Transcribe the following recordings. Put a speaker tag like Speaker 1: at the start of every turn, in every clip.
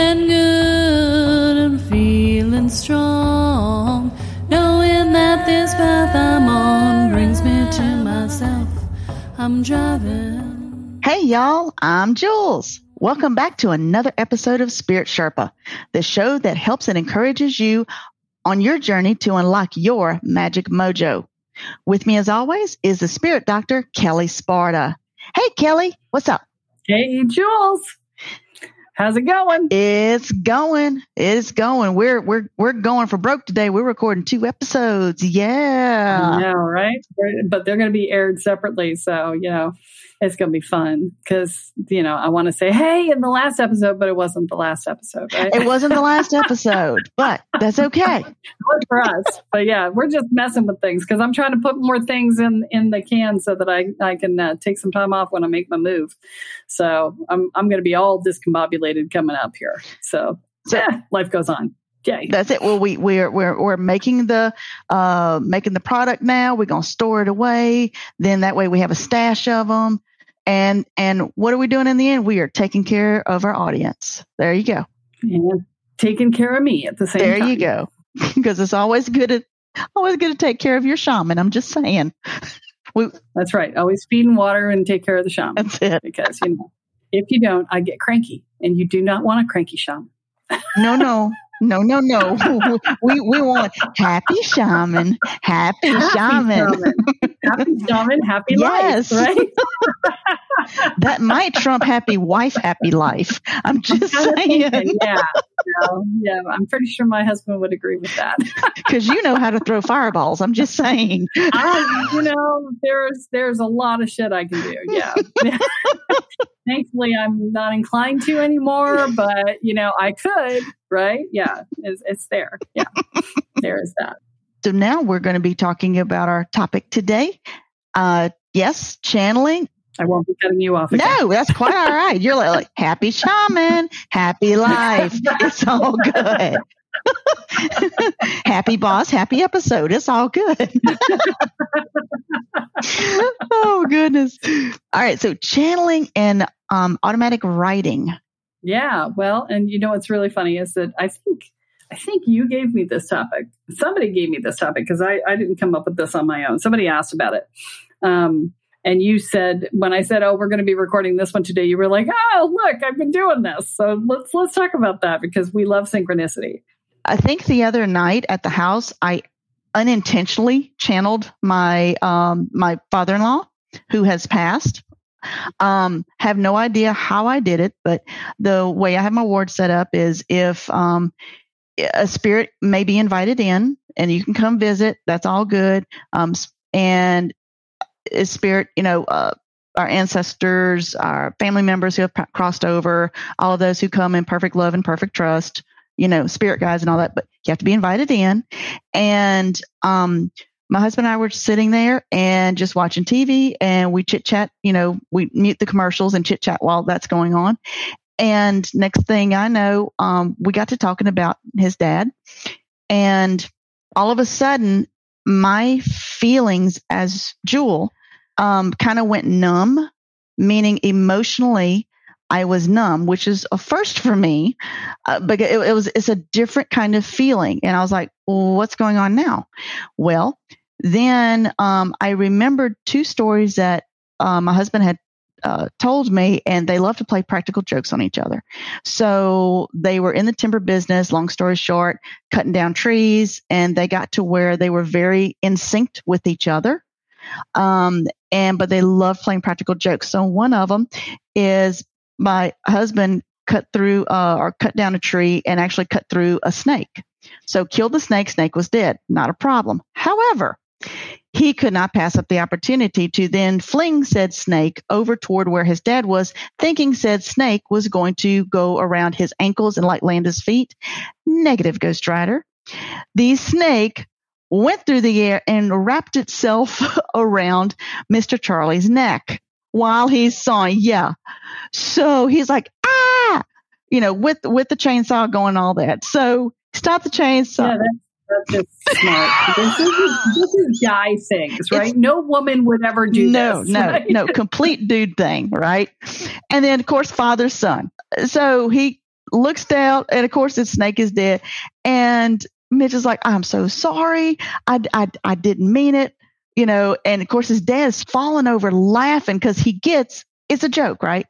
Speaker 1: feeling good and feeling strong, knowing that this path I'm on brings me to myself. I'm driving.
Speaker 2: Hey, y'all, I'm Jules. Welcome back to another episode of Spirit Sherpa, the show that helps and encourages you on your journey to unlock your magic mojo. With me, as always, is the spirit doctor, Kelle Sparta. Hey, Kelle, what's up?
Speaker 3: Hey, Jules. How's it going?
Speaker 2: It's going. It's going. We're we're we're going for broke today. We're recording two episodes. Yeah.
Speaker 3: I know, right? But they're going to be aired separately, so you know it's going to be fun because you know I want to say hey in the last episode, but it wasn't the last episode, right?
Speaker 2: It wasn't the last episode, but that's okay.
Speaker 3: for us, but yeah, we're just messing with things because I'm trying to put more things in in the can so that I I can uh, take some time off when I make my move. So I'm I'm going to be all discombobulated coming up here. So, so yeah, life goes on. Yay.
Speaker 2: That's it. Well, we we're we're we're making the uh making the product now. We're gonna store it away. Then that way we have a stash of them. And and what are we doing in the end? We are taking care of our audience. There you go.
Speaker 3: And taking care of me at the same
Speaker 2: there
Speaker 3: time.
Speaker 2: you go. because it's always good to always good to take care of your shaman. I'm just saying.
Speaker 3: We, that's right. Always feed and water and take care of the shaman.
Speaker 2: That's it.
Speaker 3: Because you know, if you don't, I get cranky, and you do not want a cranky shaman.
Speaker 2: no, no, no, no, no. we we want happy shaman, happy, happy shaman. shaman.
Speaker 3: Happy shaman, happy yes. life, right?
Speaker 2: that might trump happy wife, happy life. I'm just I'm saying.
Speaker 3: Thinking, yeah, yeah. I'm pretty sure my husband would agree with that.
Speaker 2: Because you know how to throw fireballs. I'm just saying.
Speaker 3: I, you know, there's there's a lot of shit I can do. Yeah. Thankfully, I'm not inclined to anymore, but you know, I could. Right? Yeah, it's, it's there. Yeah, there is that.
Speaker 2: So now we're going to be talking about our topic today. Uh, yes, channeling
Speaker 3: I won't be cutting you off. Again.
Speaker 2: No, that's quite all right. You're like, like happy shaman, happy life. It's all good. happy boss, happy episode. It's all good. oh goodness. All right. So channeling and um, automatic writing.
Speaker 3: Yeah. Well, and you know what's really funny is that I think I think you gave me this topic. Somebody gave me this topic because I, I didn't come up with this on my own. Somebody asked about it. Um, and you said when I said, "Oh, we're going to be recording this one today," you were like, "Oh, look, I've been doing this." So let's let's talk about that because we love synchronicity.
Speaker 2: I think the other night at the house, I unintentionally channeled my um, my father-in-law who has passed. Um, have no idea how I did it, but the way I have my ward set up is if um, a spirit may be invited in and you can come visit, that's all good. Um, and a spirit, you know, uh, our ancestors, our family members who have p- crossed over, all of those who come in perfect love and perfect trust, you know, spirit guides and all that. But you have to be invited in. And um, my husband and I were sitting there and just watching TV, and we chit chat. You know, we mute the commercials and chit chat while that's going on. And next thing I know, um, we got to talking about his dad, and all of a sudden, my feelings as Jewel um, kind of went numb, meaning emotionally, I was numb, which is a first for me. Uh, but it, it, was it's a different kind of feeling, and I was like, well, "What's going on now?" Well, then um, I remembered two stories that uh, my husband had uh, told me, and they love to play practical jokes on each other. So they were in the timber business, long story short, cutting down trees, and they got to where they were very in sync with each other. Um, and but they love playing practical jokes. So one of them is my husband cut through uh, or cut down a tree and actually cut through a snake. So killed the snake. Snake was dead. Not a problem. However, he could not pass up the opportunity to then fling said snake over toward where his dad was, thinking said snake was going to go around his ankles and like land his feet. Negative, Ghost Rider. The snake went through the air and wrapped itself around Mr. Charlie's neck while he's sawing. Yeah. So he's like, ah, you know, with, with the chainsaw going all that. So stop the chainsaw.
Speaker 3: Yeah, that's just smart. this, is, this is guy things, right? It's, no woman would ever do
Speaker 2: no,
Speaker 3: this.
Speaker 2: No, right? no, complete dude thing, right? And then, of course, father son. So he looks down, and of course, the snake is dead. And Mitch is like, I'm so sorry. I, I, I didn't mean it. You know, and of course, his dad's falling over laughing because he gets it's a joke, right?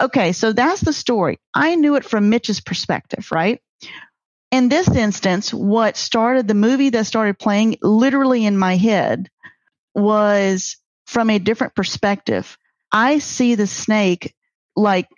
Speaker 2: Okay, so that's the story. I knew it from Mitch's perspective, right? In this instance, what started the movie that started playing literally in my head was from a different perspective. I see the snake like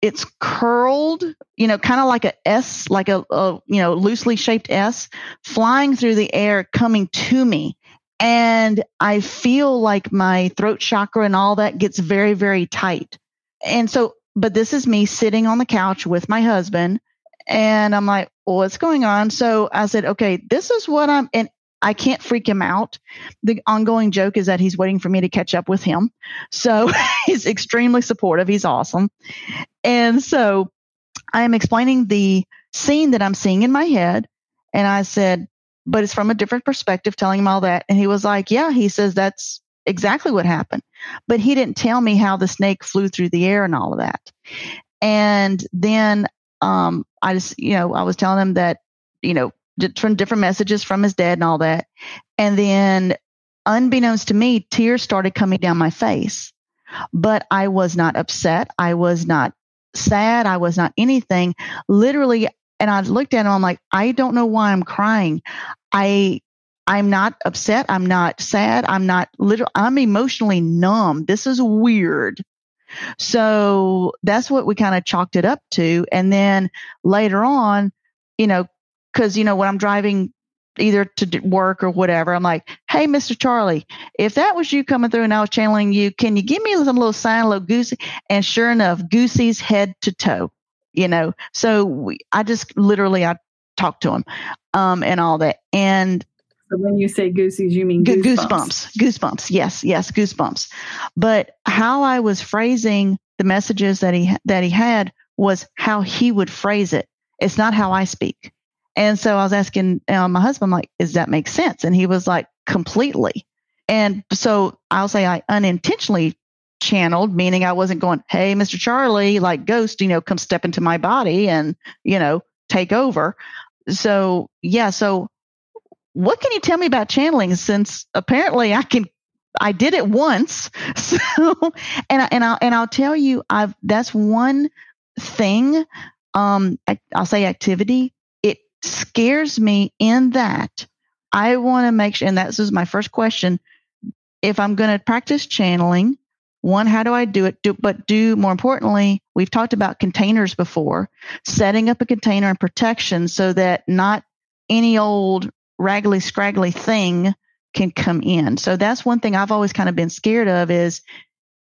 Speaker 2: it's curled, you know, kind of like a S, like a, a, you know, loosely shaped S flying through the air coming to me. And I feel like my throat chakra and all that gets very, very tight. And so, but this is me sitting on the couch with my husband and I'm like, well, what's going on? So I said, okay, this is what I'm, and I can't freak him out. The ongoing joke is that he's waiting for me to catch up with him. So he's extremely supportive. He's awesome. And so I'm explaining the scene that I'm seeing in my head. And I said, but it's from a different perspective, telling him all that. And he was like, yeah, he says that's exactly what happened. But he didn't tell me how the snake flew through the air and all of that. And then um, I just, you know, I was telling him that, you know, from different messages from his dad and all that. And then, unbeknownst to me, tears started coming down my face. But I was not upset. I was not sad. I was not anything. Literally, and I looked at him, I'm like, I don't know why I'm crying. I I'm not upset. I'm not sad. I'm not literal. I'm emotionally numb. This is weird. So that's what we kind of chalked it up to. And then later on, you know, because, you know, when I'm driving either to work or whatever, I'm like, hey, Mr. Charlie, if that was you coming through and I was channeling you, can you give me some little sign, a little goosey? And sure enough, Goosey's head to toe, you know. So we, I just literally, I talked to him um, and all that. And
Speaker 3: so when you say goosies, you mean goosebumps.
Speaker 2: goosebumps. Goosebumps. Yes, yes, goosebumps. But how I was phrasing the messages that he that he had was how he would phrase it. It's not how I speak. And so I was asking uh, my husband, like, does that make sense? And he was like, completely. And so I'll say I unintentionally channeled, meaning I wasn't going, hey, Mr. Charlie, like ghost, you know, come step into my body and, you know, take over. So, yeah, so what can you tell me about channeling since apparently I can I did it once. So and I, and I and I'll tell you I've that's one thing um I, I'll say activity. It scares me in that I want to make sure and that's is my first question. If I'm going to practice channeling one how do I do it? Do, but do more importantly we've talked about containers before. Setting up a container and protection so that not any old raggedy scraggly thing can come in. So that's one thing I've always kind of been scared of is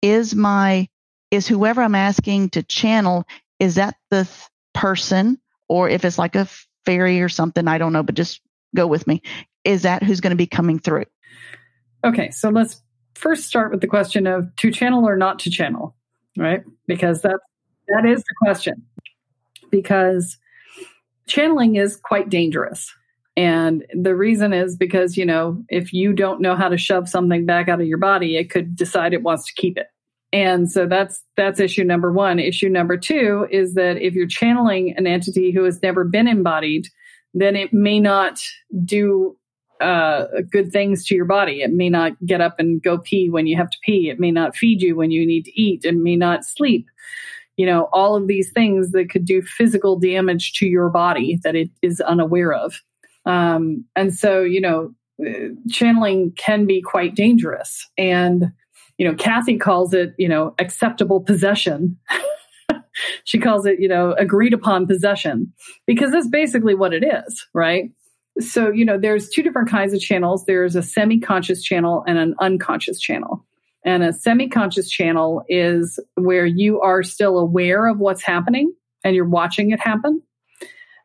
Speaker 2: is my is whoever I'm asking to channel is that the th- person or if it's like a fairy or something I don't know but just go with me is that who's going to be coming through
Speaker 3: Okay, so let's first start with the question of to channel or not to channel, right? Because that that is the question. Because channeling is quite dangerous. And the reason is because, you know, if you don't know how to shove something back out of your body, it could decide it wants to keep it. And so that's that's issue number 1. Issue number 2 is that if you're channeling an entity who has never been embodied, then it may not do uh, good things to your body. It may not get up and go pee when you have to pee. It may not feed you when you need to eat. It may not sleep. You know, all of these things that could do physical damage to your body that it is unaware of. Um, and so, you know, uh, channeling can be quite dangerous. And, you know, Kathy calls it, you know, acceptable possession. she calls it, you know, agreed upon possession because that's basically what it is, right? So, you know, there's two different kinds of channels. There's a semi-conscious channel and an unconscious channel. And a semi-conscious channel is where you are still aware of what's happening and you're watching it happen.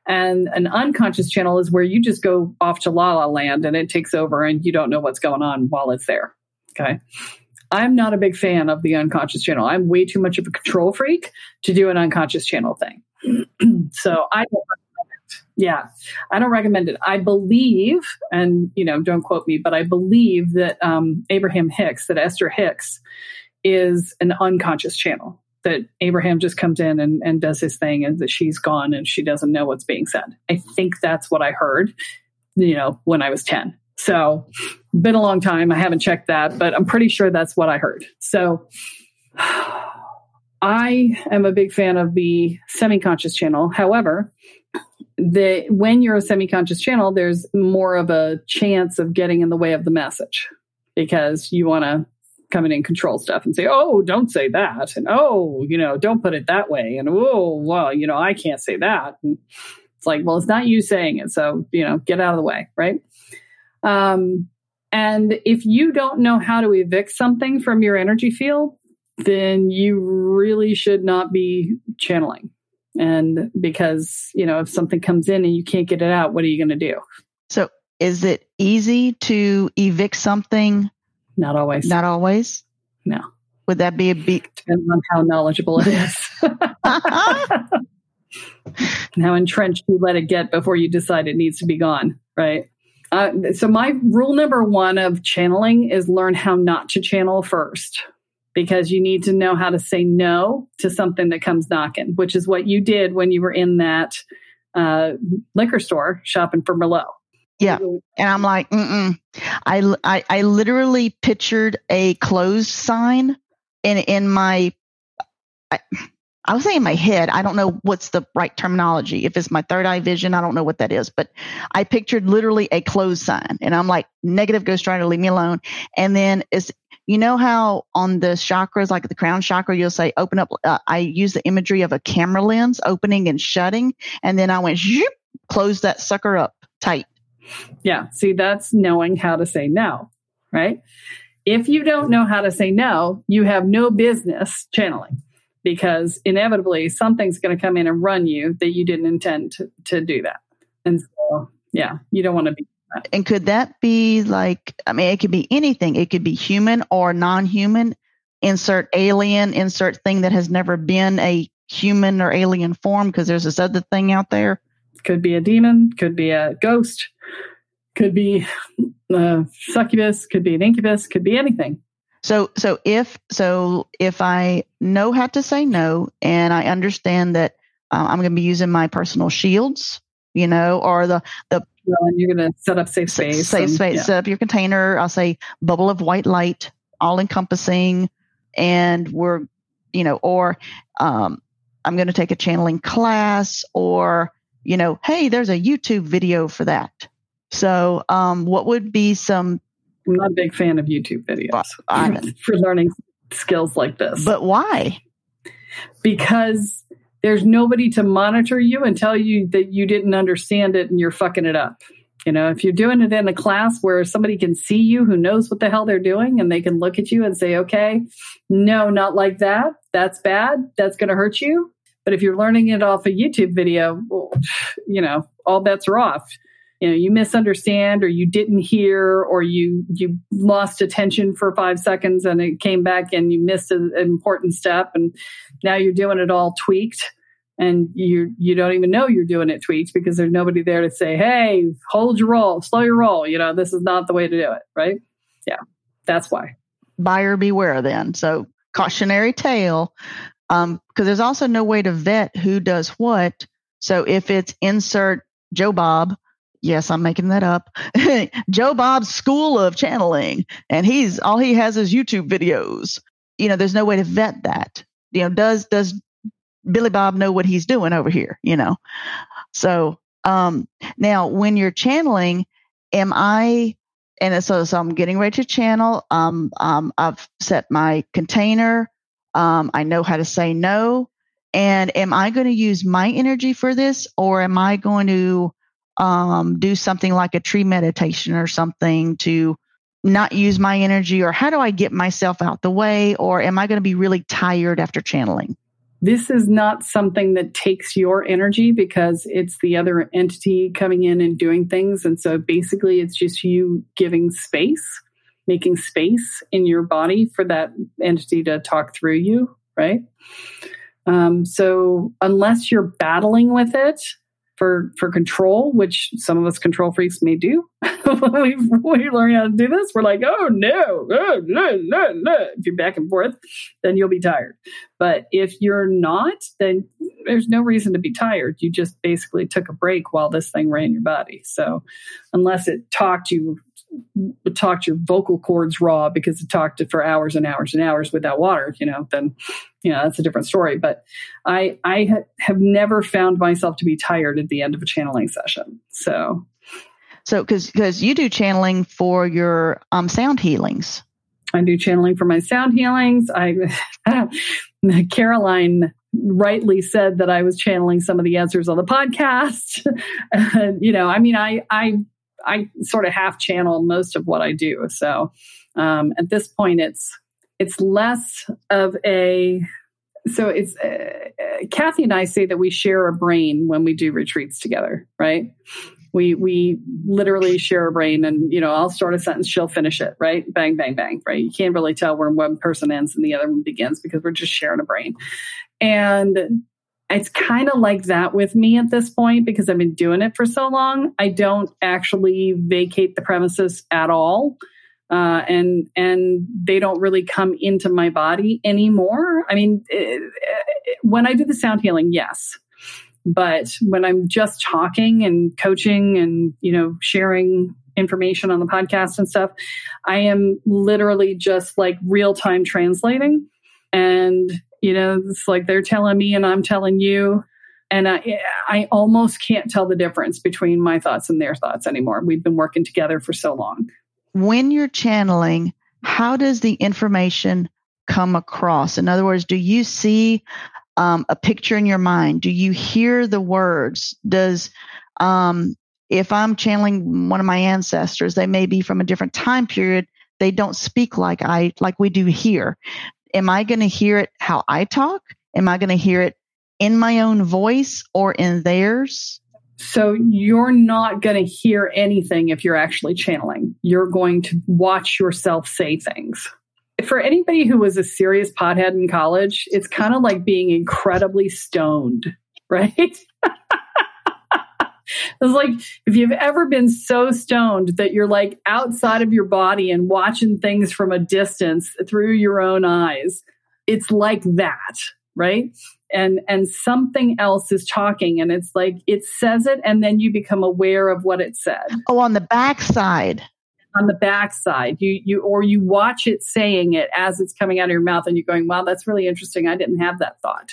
Speaker 3: And an unconscious channel is where you just go off to la la land and it takes over and you don't know what's going on while it's there. Okay. I'm not a big fan of the unconscious channel. I'm way too much of a control freak to do an unconscious channel thing. so I don't yeah, I don't recommend it. I believe, and you know, don't quote me, but I believe that um, Abraham Hicks, that Esther Hicks, is an unconscious channel. That Abraham just comes in and, and does his thing, and that she's gone and she doesn't know what's being said. I think that's what I heard, you know, when I was ten. So, been a long time. I haven't checked that, but I'm pretty sure that's what I heard. So. I am a big fan of the semi conscious channel. However, the when you're a semi-conscious channel there's more of a chance of getting in the way of the message because you want to come in and control stuff and say oh don't say that and oh you know don't put it that way and oh well you know i can't say that and it's like well it's not you saying it so you know get out of the way right um and if you don't know how to evict something from your energy field then you really should not be channeling and because, you know, if something comes in and you can't get it out, what are you going to do?
Speaker 2: So is it easy to evict something?
Speaker 3: Not always.
Speaker 2: Not always?
Speaker 3: No.
Speaker 2: Would that be a big
Speaker 3: depends on how knowledgeable it is. how entrenched you let it get before you decide it needs to be gone, right? Uh, so my rule number one of channeling is learn how not to channel first because you need to know how to say no to something that comes knocking, which is what you did when you were in that uh, liquor store shopping for Merlot.
Speaker 2: Yeah. And I'm like, mm I, I, I literally pictured a closed sign in, in my, I, I was saying in my head, I don't know what's the right terminology. If it's my third eye vision, I don't know what that is, but I pictured literally a closed sign and I'm like, negative ghost rider, leave me alone. And then it's, you know how on the chakras, like the crown chakra, you'll say open up. Uh, I use the imagery of a camera lens opening and shutting, and then I went zoop, close that sucker up tight.
Speaker 3: Yeah. See, that's knowing how to say no, right? If you don't know how to say no, you have no business channeling because inevitably something's going to come in and run you that you didn't intend to, to do that. And so, yeah, you don't want to be That.
Speaker 2: and could that be like, I mean, it could be anything. It could be human or non human, insert alien, insert thing that has never been a human or alien form because there's this other thing out there.
Speaker 3: Could be a demon, could be a ghost, could be a succubus, could be an incubus, could be anything.
Speaker 2: So, so if so, if I know how to say no, and I understand that uh, I'm going to be using my personal shields, you know, or the the
Speaker 3: and you're going to set up safe space.
Speaker 2: Safe
Speaker 3: and,
Speaker 2: space.
Speaker 3: Yeah.
Speaker 2: Set up your container. I'll say bubble of white light, all encompassing, and we're, you know, or um, I'm going to take a channeling class, or you know, hey, there's a YouTube video for that. So, um, what would be some?
Speaker 3: I'm not a big fan of YouTube videos for learning skills like this.
Speaker 2: But why?
Speaker 3: Because there's nobody to monitor you and tell you that you didn't understand it and you're fucking it up. You know, if you're doing it in a class where somebody can see you who knows what the hell they're doing and they can look at you and say, okay, no, not like that. That's bad. That's going to hurt you. But if you're learning it off a YouTube video, well, you know, all bets are off. You know, you misunderstand or you didn't hear or you you lost attention for five seconds and it came back and you missed an important step and now you're doing it all tweaked and you you don't even know you're doing it tweaked because there's nobody there to say, "Hey, hold your roll, slow your roll." You know, this is not the way to do it, right? Yeah, that's why.
Speaker 2: Buyer beware. Then, so cautionary tale, because um, there's also no way to vet who does what. So if it's insert Joe Bob, yes, I'm making that up. Joe Bob's School of Channeling, and he's all he has is YouTube videos. You know, there's no way to vet that. You know, does does Billy Bob know what he's doing over here, you know? So, um, now when you're channeling, am I, and so, so I'm getting ready to channel. Um, um, I've set my container. Um, I know how to say no. And am I going to use my energy for this or am I going to, um, do something like a tree meditation or something to not use my energy or how do I get myself out the way or am I going to be really tired after channeling?
Speaker 3: this is not something that takes your energy because it's the other entity coming in and doing things. And so basically, it's just you giving space, making space in your body for that entity to talk through you, right? Um, so unless you're battling with it, for for control, which some of us control freaks may do. we, we learn how to do this, we're like, oh no, oh, no, no, no. If you're back and forth, then you'll be tired. But if you're not, then there's no reason to be tired. You just basically took a break while this thing ran your body. So unless it talked you talked your vocal cords raw because it talked for hours and hours and hours without water, you know, then you know that's a different story. But I I ha- have never found myself to be tired at the end of a channeling session. So,
Speaker 2: so because because you do channeling for your um sound healings.
Speaker 3: I do channeling for my sound healings. I Caroline rightly said that I was channeling some of the answers on the podcast. you know, I mean, I I I sort of half channel most of what I do. So um, at this point, it's it's less of a so it's uh, Kathy and I say that we share a brain when we do retreats together, right? We we literally share a brain, and you know I'll start a sentence, she'll finish it, right? Bang, bang, bang, right? You can't really tell where one person ends and the other one begins because we're just sharing a brain, and it's kind of like that with me at this point because I've been doing it for so long. I don't actually vacate the premises at all. Uh, and and they don't really come into my body anymore. I mean, it, eh, it, eh, when I do the sound healing, yes, but when I'm just talking and coaching and you know sharing information on the podcast and stuff, I am literally just like real time translating and you know, it's like they're telling me and I'm telling you. And I, I almost can't tell the difference between my thoughts and their thoughts anymore. We've been working together for so long.
Speaker 2: When you're channeling, how does the information come across? In other words, do you see um, a picture in your mind? Do you hear the words? Does um, if I'm channeling one of my ancestors, they may be from a different time period. They don't speak like I like we do here am I going to hear it how I talk? Am I going to hear it in my own voice or in theirs?
Speaker 3: So you're not going to hear anything if you're actually channeling. You're going to watch yourself say things. For anybody who was a serious pothead in college, it's kind of like being incredibly stoned, right? it's like if you've ever been so stoned that you're like outside of your body and watching things from a distance through your own eyes, it's like that, right? and and something else is talking and it's like it says it and then you become aware of what it said
Speaker 2: oh on the backside
Speaker 3: on the backside. You you or you watch it saying it as it's coming out of your mouth and you're going wow that's really interesting. I didn't have that thought.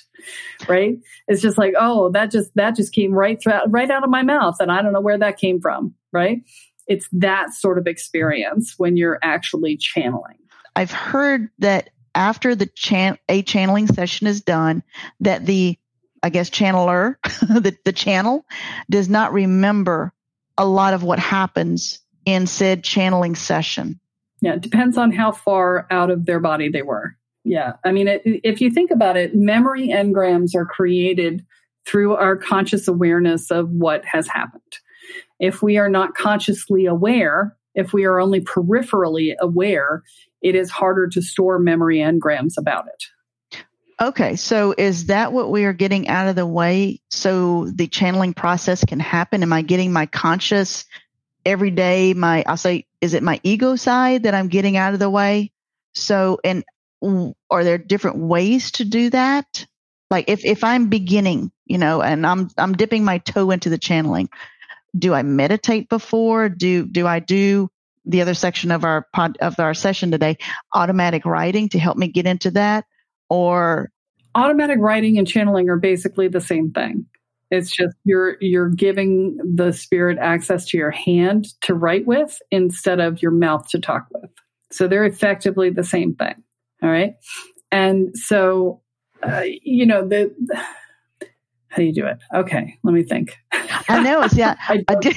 Speaker 3: Right? It's just like oh that just that just came right through, right out of my mouth and i don't know where that came from. Right? It's that sort of experience when you're actually channeling.
Speaker 2: I've heard that after the chan- a channeling session is done that the I guess channeler, the, the channel does not remember a lot of what happens in said channeling session.
Speaker 3: Yeah, it depends on how far out of their body they were. Yeah, I mean, it, if you think about it, memory engrams are created through our conscious awareness of what has happened. If we are not consciously aware, if we are only peripherally aware, it is harder to store memory engrams about it.
Speaker 2: Okay, so is that what we are getting out of the way so the channeling process can happen? Am I getting my conscious every day, my, I'll say, is it my ego side that I'm getting out of the way? So, and are there different ways to do that? Like if, if I'm beginning, you know, and I'm, I'm dipping my toe into the channeling, do I meditate before? Do, do I do the other section of our pod, of our session today, automatic writing to help me get into that? or
Speaker 3: automatic writing and channeling are basically the same thing. It's just you're you're giving the spirit access to your hand to write with instead of your mouth to talk with. So they're effectively the same thing. All right. And so, uh, you know, the, how do you do it? Okay, let me think.
Speaker 2: I know. It's yeah, I, I did.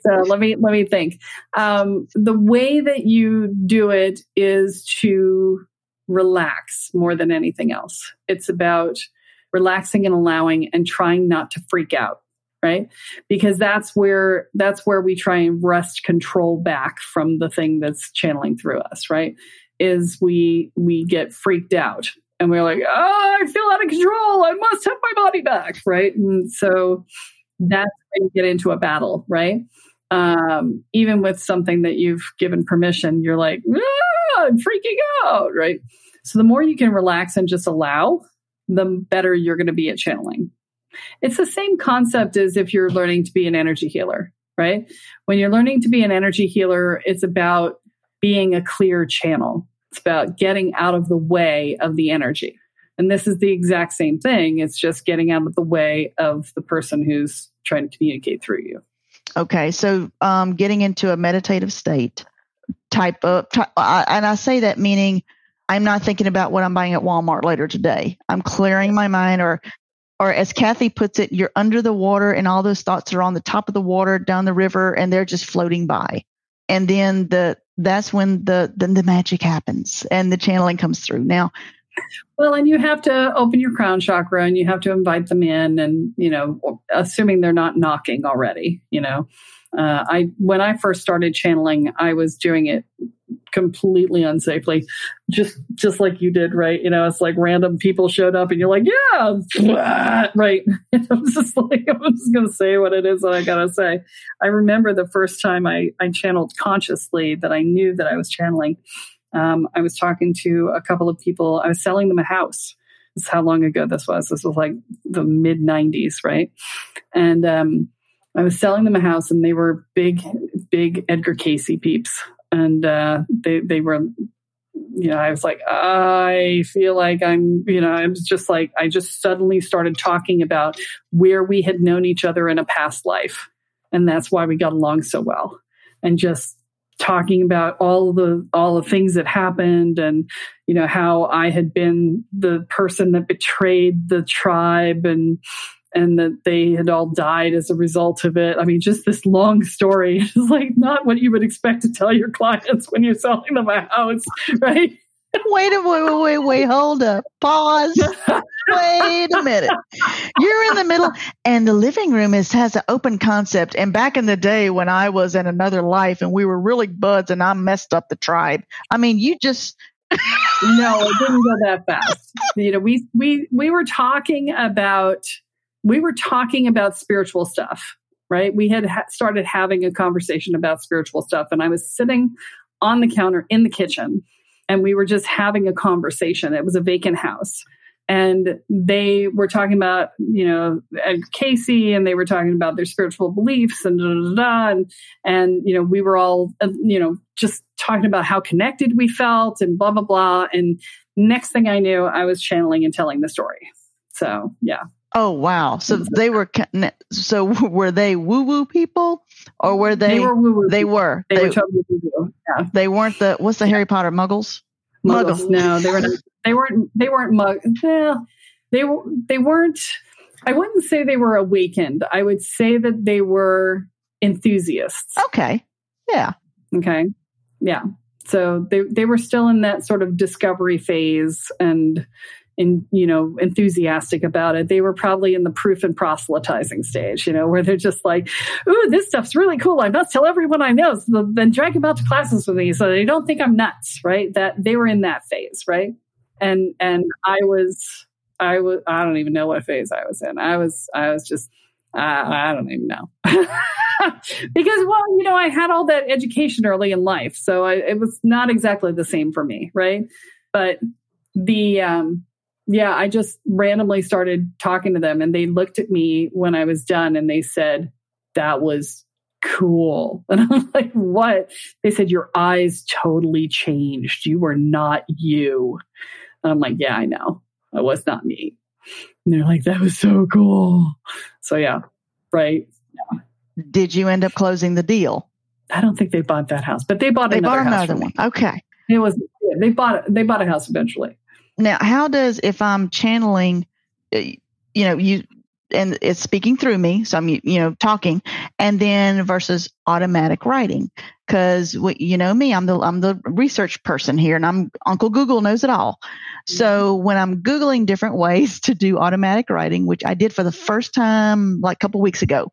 Speaker 3: so let me let me think. Um, the way that you do it is to relax more than anything else. It's about relaxing and allowing and trying not to freak out right? Because that's where that's where we try and wrest control back from the thing that's channeling through us right? Is we we get freaked out and we're like oh i feel out of control. I must have my body back right? And so that's when you get into a battle right? Um, even with something that you've given permission you're like ah, i'm freaking out right? So the more you can relax and just allow, the better you're going to be at channeling. It's the same concept as if you're learning to be an energy healer, right? When you're learning to be an energy healer, it's about being a clear channel. It's about getting out of the way of the energy. And this is the exact same thing. It's just getting out of the way of the person who's trying to communicate through you.
Speaker 2: Okay. So, um, getting into a meditative state type of, and I say that meaning I'm not thinking about what I'm buying at Walmart later today. I'm clearing my mind or or as Kathy puts it, you're under the water and all those thoughts are on the top of the water down the river and they're just floating by. And then the that's when the then the magic happens and the channeling comes through. Now
Speaker 3: well, and you have to open your crown chakra and you have to invite them in and, you know, assuming they're not knocking already, you know. Uh, I when I first started channeling, I was doing it completely unsafely, just just like you did, right? You know, it's like random people showed up, and you're like, yeah, right. I'm just like, I'm just gonna say what it is that I gotta say. I remember the first time I I channeled consciously that I knew that I was channeling. Um, I was talking to a couple of people. I was selling them a house. This is how long ago this was. This was like the mid '90s, right? And um, I was selling them a house and they were big, big Edgar Cayce peeps. And uh, they, they were, you know, I was like, I feel like I'm, you know, I was just like, I just suddenly started talking about where we had known each other in a past life. And that's why we got along so well. And just talking about all the all the things that happened and you know how I had been the person that betrayed the tribe and and that they had all died as a result of it. I mean, just this long story is like not what you would expect to tell your clients when you're selling them a house, right?
Speaker 2: Wait a wait, wait, wait, wait, hold up. Pause. wait a minute. You're in the middle and the living room is has an open concept. And back in the day when I was in another life and we were really buds and I messed up the tribe. I mean, you just
Speaker 3: No, it didn't go that fast. You know, we we we were talking about we were talking about spiritual stuff, right? We had ha- started having a conversation about spiritual stuff, and I was sitting on the counter in the kitchen, and we were just having a conversation. It was a vacant house. And they were talking about, you know, Cayce, and they were talking about their spiritual beliefs, and da, da, da, and and you know, we were all, uh, you know, just talking about how connected we felt, and blah blah blah. And next thing I knew, I was channeling and telling the story. So yeah,
Speaker 2: Oh wow! So mm-hmm. they were so were they woo woo people or were they?
Speaker 3: They were woo woo.
Speaker 2: They were.
Speaker 3: They, they were totally woo woo. Yeah.
Speaker 2: They weren't the what's the Harry Potter Muggles?
Speaker 3: Muggles. Muggles. No, they were. Not, They weren't. They weren't mug. Well, they were. They weren't. I wouldn't say they were awakened. I would say that they were enthusiasts.
Speaker 2: Okay. Yeah.
Speaker 3: Okay. Yeah. So they they were still in that sort of discovery phase and and you know enthusiastic about it. They were probably in the proof and proselytizing stage, you know, where they're just like, "Ooh, this stuff's really cool. I must tell everyone I know." So then drag them out to classes with me, so they don't think I'm nuts, right? That they were in that phase, right? And and I was I was I don't even know what phase I was in. I was I was just I, I don't even know. because well, you know, I had all that education early in life, so I, it was not exactly the same for me, right? But the um yeah, I just randomly started talking to them and they looked at me when I was done and they said that was cool. And I'm like, "What?" They said your eyes totally changed. You were not you. And I'm like, "Yeah, I know. I was not me." And they're like, that was so cool. So yeah, right. Yeah.
Speaker 2: Did you end up closing the deal?
Speaker 3: I don't think they bought that house, but they bought
Speaker 2: they
Speaker 3: another
Speaker 2: bought another one. Okay.
Speaker 3: It was they bought they bought a house eventually.
Speaker 2: Now, how does if I'm channeling, uh, you know, you and it's speaking through me, so I'm you know talking, and then versus automatic writing, because you know me, I'm the I'm the research person here, and I'm Uncle Google knows it all. So mm-hmm. when I'm googling different ways to do automatic writing, which I did for the first time like a couple weeks ago,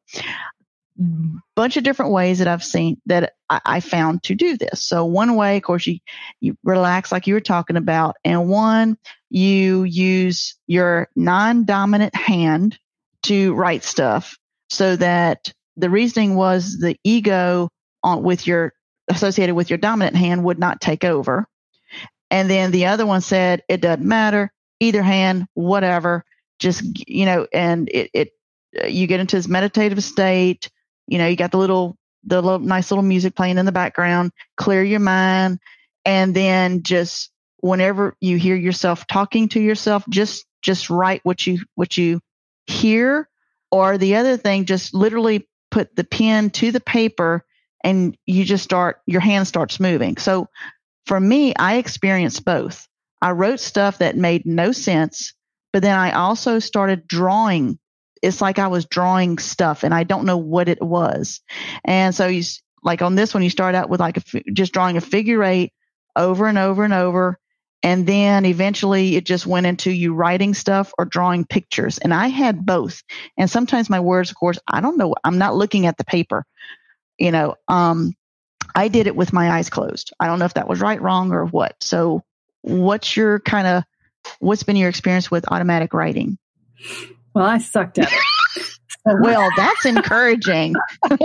Speaker 2: bunch of different ways that I've seen that I, I, found to do this. So one way, of course, you you relax like you were talking about, and one you use your non-dominant hand to write stuff, so that the reasoning was the ego on with your associated with your dominant hand would not take over. And then the other one said it doesn't matter either hand, whatever, just you know, and it, it uh, you get into this meditative state you know, you got the little, the little nice little music playing in the background, clear your mind. And then just whenever you hear yourself talking to yourself, just, just write what you, what you hear. Or the other thing, just literally put the pen to the paper and you just start, your hand starts moving. So for me, I experienced both. I wrote stuff that made no sense, but then I also started drawing it's like I was drawing stuff and I don't know what it was. And so you like on this one, you start out with like a, just drawing a figure eight over and over and over. And then eventually it just went into you writing stuff or drawing pictures. And I had both. And sometimes my words, of course, I don't know. I'm not looking at the paper. You know, um, I did it with my eyes closed. I don't know if that was right, wrong, or what. So, what's your kind of, what's been your experience with automatic writing?
Speaker 3: Well, I sucked at it.
Speaker 2: well, that's encouraging. I,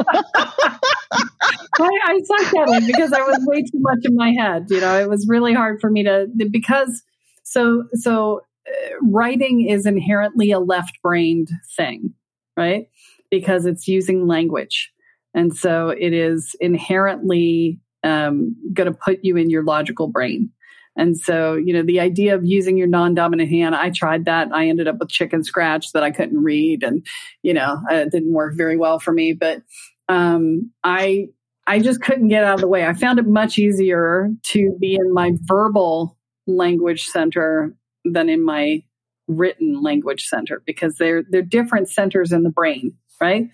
Speaker 3: I sucked at it because I was way too much in my head. You know, it was really hard for me to because so so uh, writing is inherently a left-brained thing, right? Because it's using language, and so it is inherently um, going to put you in your logical brain. And so, you know, the idea of using your non dominant hand, I tried that. I ended up with chicken scratch that I couldn't read and, you know, it didn't work very well for me. But um, I, I just couldn't get out of the way. I found it much easier to be in my verbal language center than in my written language center because they're they're different centers in the brain, right?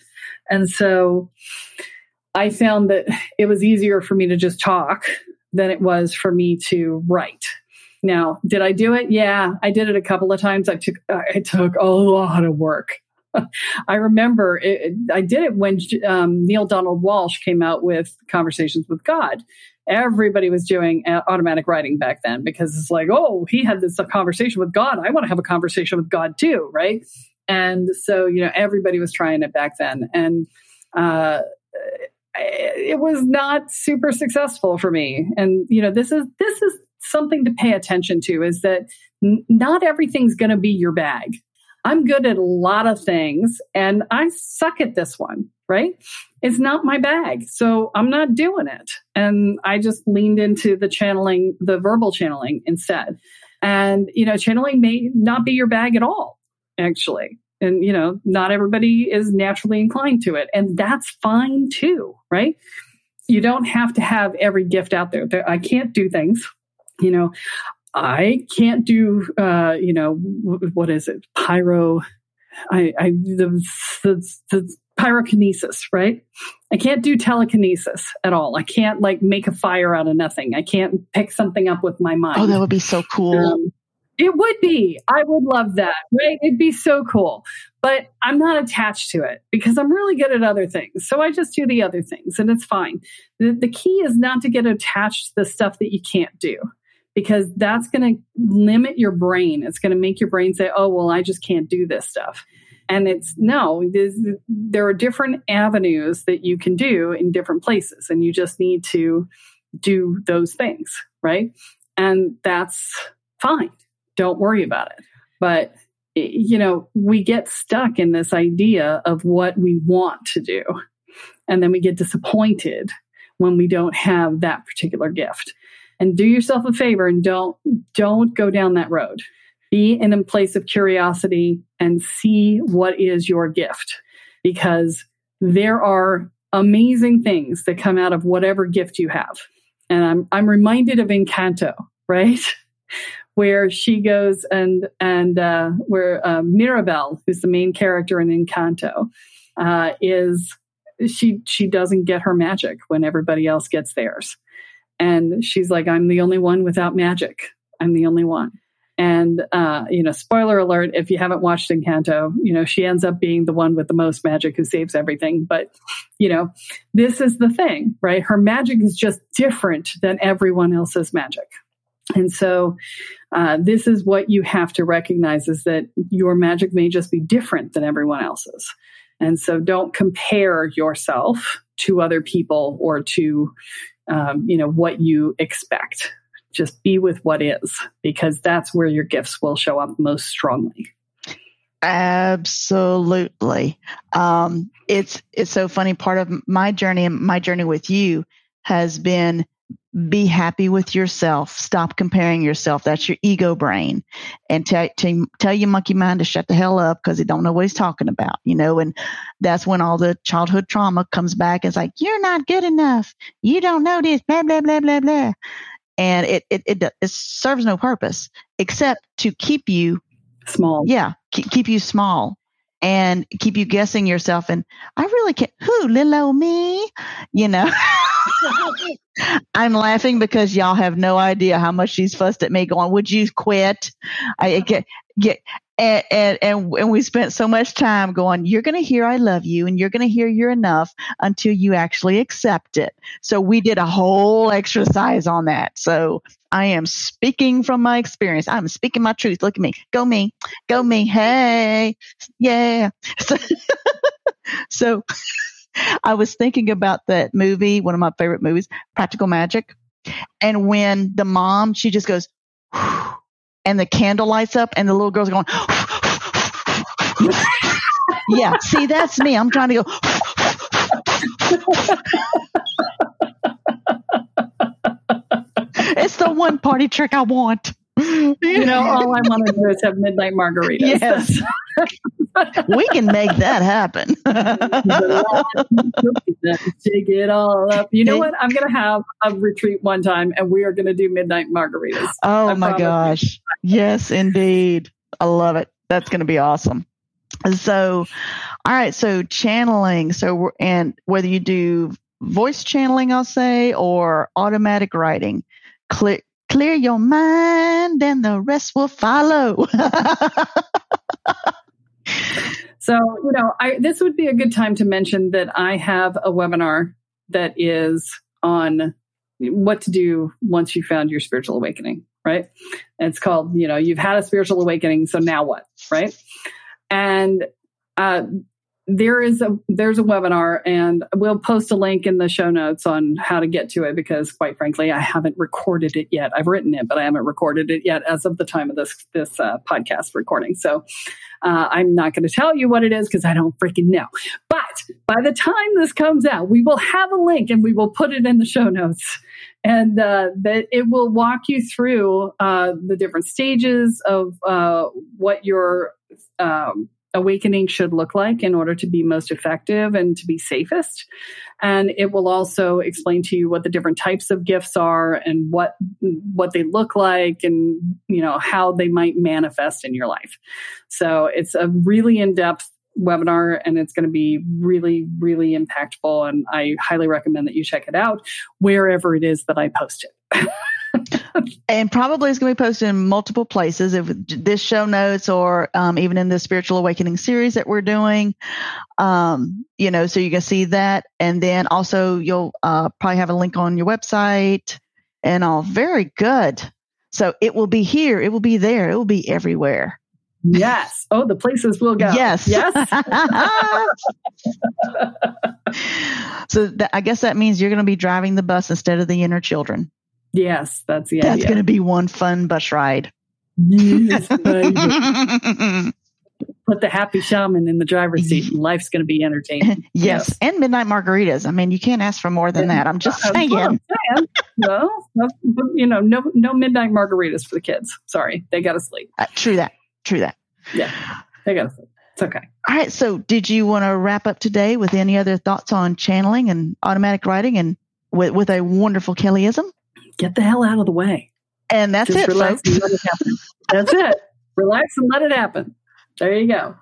Speaker 3: And so I found that it was easier for me to just talk than it was for me to write. Now, did I do it? Yeah, I did it a couple of times. I took I took a lot of work. I remember it, I did it when um, Neale Donald Walsch came out with Conversations with God. Everybody was doing automatic writing back then because it's like, oh, he had this conversation with God. I want to have a conversation with God too, right? And so, you know, everybody was trying it back then. And uh, it was not super successful for me. And you know, this is this is something to pay attention to is that n- not everything's going to be your bag. I'm good at a lot of things and I suck at this one, right? It's not my bag. So I'm not doing it. And I just leaned into the channeling, the verbal channeling instead. And, you know, channeling may not be your bag at all, actually and you know not everybody is naturally inclined to it and that's fine too right you don't have to have every gift out there i can't do things you know i can't do uh you know what is it pyro I, I the, the, the pyrokinesis, right? I can't do telekinesis at all. I can't like make a fire out of nothing. I can't pick something up with my mind.
Speaker 2: Oh, that would be so cool. Um,
Speaker 3: it would be. I would love that, right? It'd be so cool. But I'm not attached to it because I'm really good at other things. So I just do the other things and it's fine. The, the key is not to get attached to the stuff that you can't do because that's going to limit your brain. It's going to make your brain say, oh, well, I just can't do this stuff. And it's no, there are different avenues that you can do in different places, and you just need to do those things, right? And that's fine. Don't worry about it. But, you know, we get stuck in this idea of what we want to do. And then we get disappointed when we don't have that particular gift. And do yourself a favor and don't don't go down that road be in a place of curiosity and see what is your gift because there are amazing things that come out of whatever gift you have. And I'm, I'm reminded of Encanto, right? Where she goes and, and, uh, where, uh, Mirabel, who's the main character in Encanto, uh, is she, she doesn't get her magic when everybody else gets theirs. And she's like, I'm the only one without magic. I'm the only one. And, uh, you know, spoiler alert, if you haven't watched Encanto, you know, she ends up being the one with the most magic who saves everything. But, you know, this is the thing, right? Her magic is just different than everyone else's magic. And so, uh, this is what you have to recognize is that your magic may just be different than everyone else's. And so don't compare yourself to other people or to, um, you know, what you expect. Just be with what is because that's where your gifts will show up most strongly.
Speaker 2: Absolutely. Um, it's it's so funny. Part of my journey my journey with you has been be happy with yourself. Stop comparing yourself. That's your ego brain. And tell, tell, tell your monkey mind to shut the hell up because he don't know what he's talking about you know? And that's when all the childhood trauma comes back. It's like you're not good enough. You don't know this. Blah blah blah blah blah. And it, it, it, it serves no purpose except to keep you
Speaker 3: small.
Speaker 2: Yeah. Keep, keep you small and keep you guessing yourself. And I really can't, who, little old me? You know, I'm laughing because y'all have no idea how much she's fussed at me going, would you quit? I get, get, and, and, and, and we spent so much time going, you're going to hear I love you and you're going to hear you're enough until you actually accept it. So we did a whole exercise on that. So I am speaking from my experience. I'm speaking my truth. Look at me. Go me. Go me. Hey. Yeah. So, so I was thinking about that movie, one of my favorite movies, Practical Magic. And when the mom, she just goes, and the candle lights up and the little girl's are going, yeah, see, that's me. I'm trying to go. it's the one party trick I want.
Speaker 3: You know, all I want to do is have midnight margaritas.
Speaker 2: Yes. we can make that happen.
Speaker 3: Take it all up. You know what? I'm going to have a retreat one time and we are going to do midnight margaritas.
Speaker 2: Oh I my gosh. Yes, indeed. I love it. That's going to be awesome. So, all right. So channeling. So, and whether you do voice channeling, I'll say, or automatic writing, click clear your mind and the rest will follow.
Speaker 3: so, you know, I, this would be a good time to mention that I have a webinar that is on what to do once you found your spiritual awakening, right? And it's called, you know, you've had a spiritual awakening, so now what, right? And uh, there is a there's a webinar and we'll post a link in the show notes on how to get to it because quite frankly i haven't recorded it yet. I've written it but i haven't recorded it yet as of the time of this this uh, podcast recording. So uh, i'm not going to tell you what it is because i don't freaking know. But by the time this comes out we will have a link and we will put it in the show notes. And uh, that it will walk you through uh, the different stages of uh, what your um, awakening should look like in order to be most effective and to be safest. And it will also explain to you what the different types of gifts are and what what they look like and you know how they might manifest in your life. So it's a really in-depth webinar and it's going to be really really impactful and I highly recommend that you check it out wherever it is that I post it.
Speaker 2: and probably it's going to be posted in multiple places. If this show notes or um, even in the spiritual awakening series that we're doing um, you know so you can see that. And then also you'll uh, probably have a link on your website and all. Very good. So it will be here. It will be there. It will be everywhere.
Speaker 3: Yes. Oh the places will go.
Speaker 2: Yes.
Speaker 3: Yes.
Speaker 2: So th- i guess that means you're going to be driving the bus instead of the inner children
Speaker 3: Yes, that's the
Speaker 2: That's
Speaker 3: idea.
Speaker 2: going to be one fun bus ride.
Speaker 3: Yes. Put the happy shaman in the driver's seat. and Life's going to be entertaining.
Speaker 2: yes. and midnight margaritas. I mean, you can't ask for more than that. I'm just saying.
Speaker 3: Well, you know, no, no midnight margaritas for the kids. Sorry, they got to sleep.
Speaker 2: Uh, true that. True that.
Speaker 3: Yeah, they got to sleep. It's okay.
Speaker 2: All right. So, did you want to wrap up today with any other thoughts on channeling and automatic writing and with, with a wonderful Kellyism?
Speaker 3: Get the hell out of the way.
Speaker 2: And that's
Speaker 3: Just
Speaker 2: it,
Speaker 3: relax
Speaker 2: folks.
Speaker 3: and let it happen. That's it. Relax and let it happen. There you go.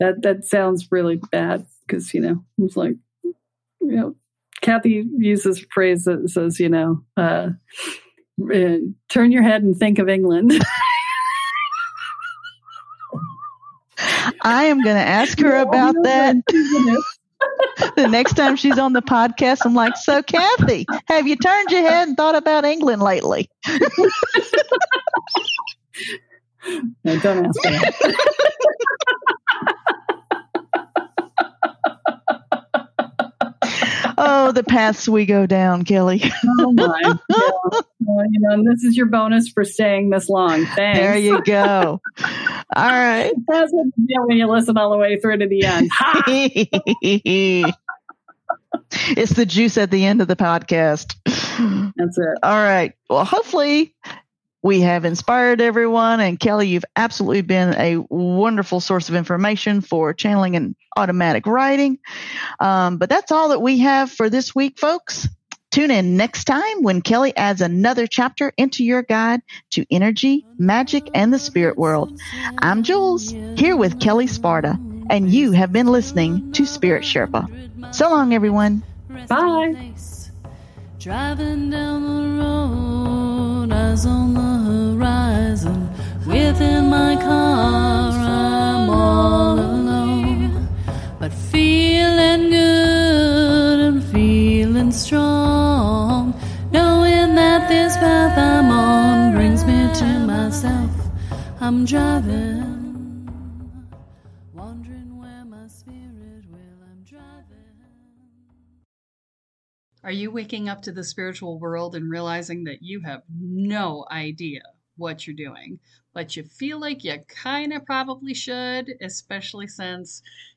Speaker 3: That that sounds really bad because you know it's like you know Kathy uses a phrase that says you know uh, uh, turn your head and think of England.
Speaker 2: I am going to ask her about that the next time she's on the podcast. I'm like, so Kathy, have you turned your head and thought about England lately?
Speaker 3: No, don't ask me.
Speaker 2: Oh, the paths we go down, Kelle.
Speaker 3: Oh my! Yeah. Well, you know, and this is your bonus for staying this long. Thanks.
Speaker 2: There you go. All right.
Speaker 3: That's what you get when you listen all the way through to the end.
Speaker 2: It's the juice at the end of the podcast.
Speaker 3: That's it.
Speaker 2: All right. Well, hopefully we have inspired everyone. And Kelle, you've absolutely been a wonderful source of information for channeling and automatic writing. Um, but that's all that we have for this week, folks. Tune in next time when Kelle adds another chapter into your guide to energy, magic, and the spirit world. I'm Jules, here with Kelle Sparta, and you have been listening to Spirit Sherpa. So long, everyone.
Speaker 3: Bye.
Speaker 1: Driving down the road, eyes on the horizon. Within my car, I'm all alone. But feeling good and feeling strong. Knowing that this path I'm on brings me to myself. I'm driving, wondering where my spirit will. I'm driving.
Speaker 4: Are you waking up to the spiritual world and realizing that you have no idea what you're doing, but you feel like you kind of probably should, especially since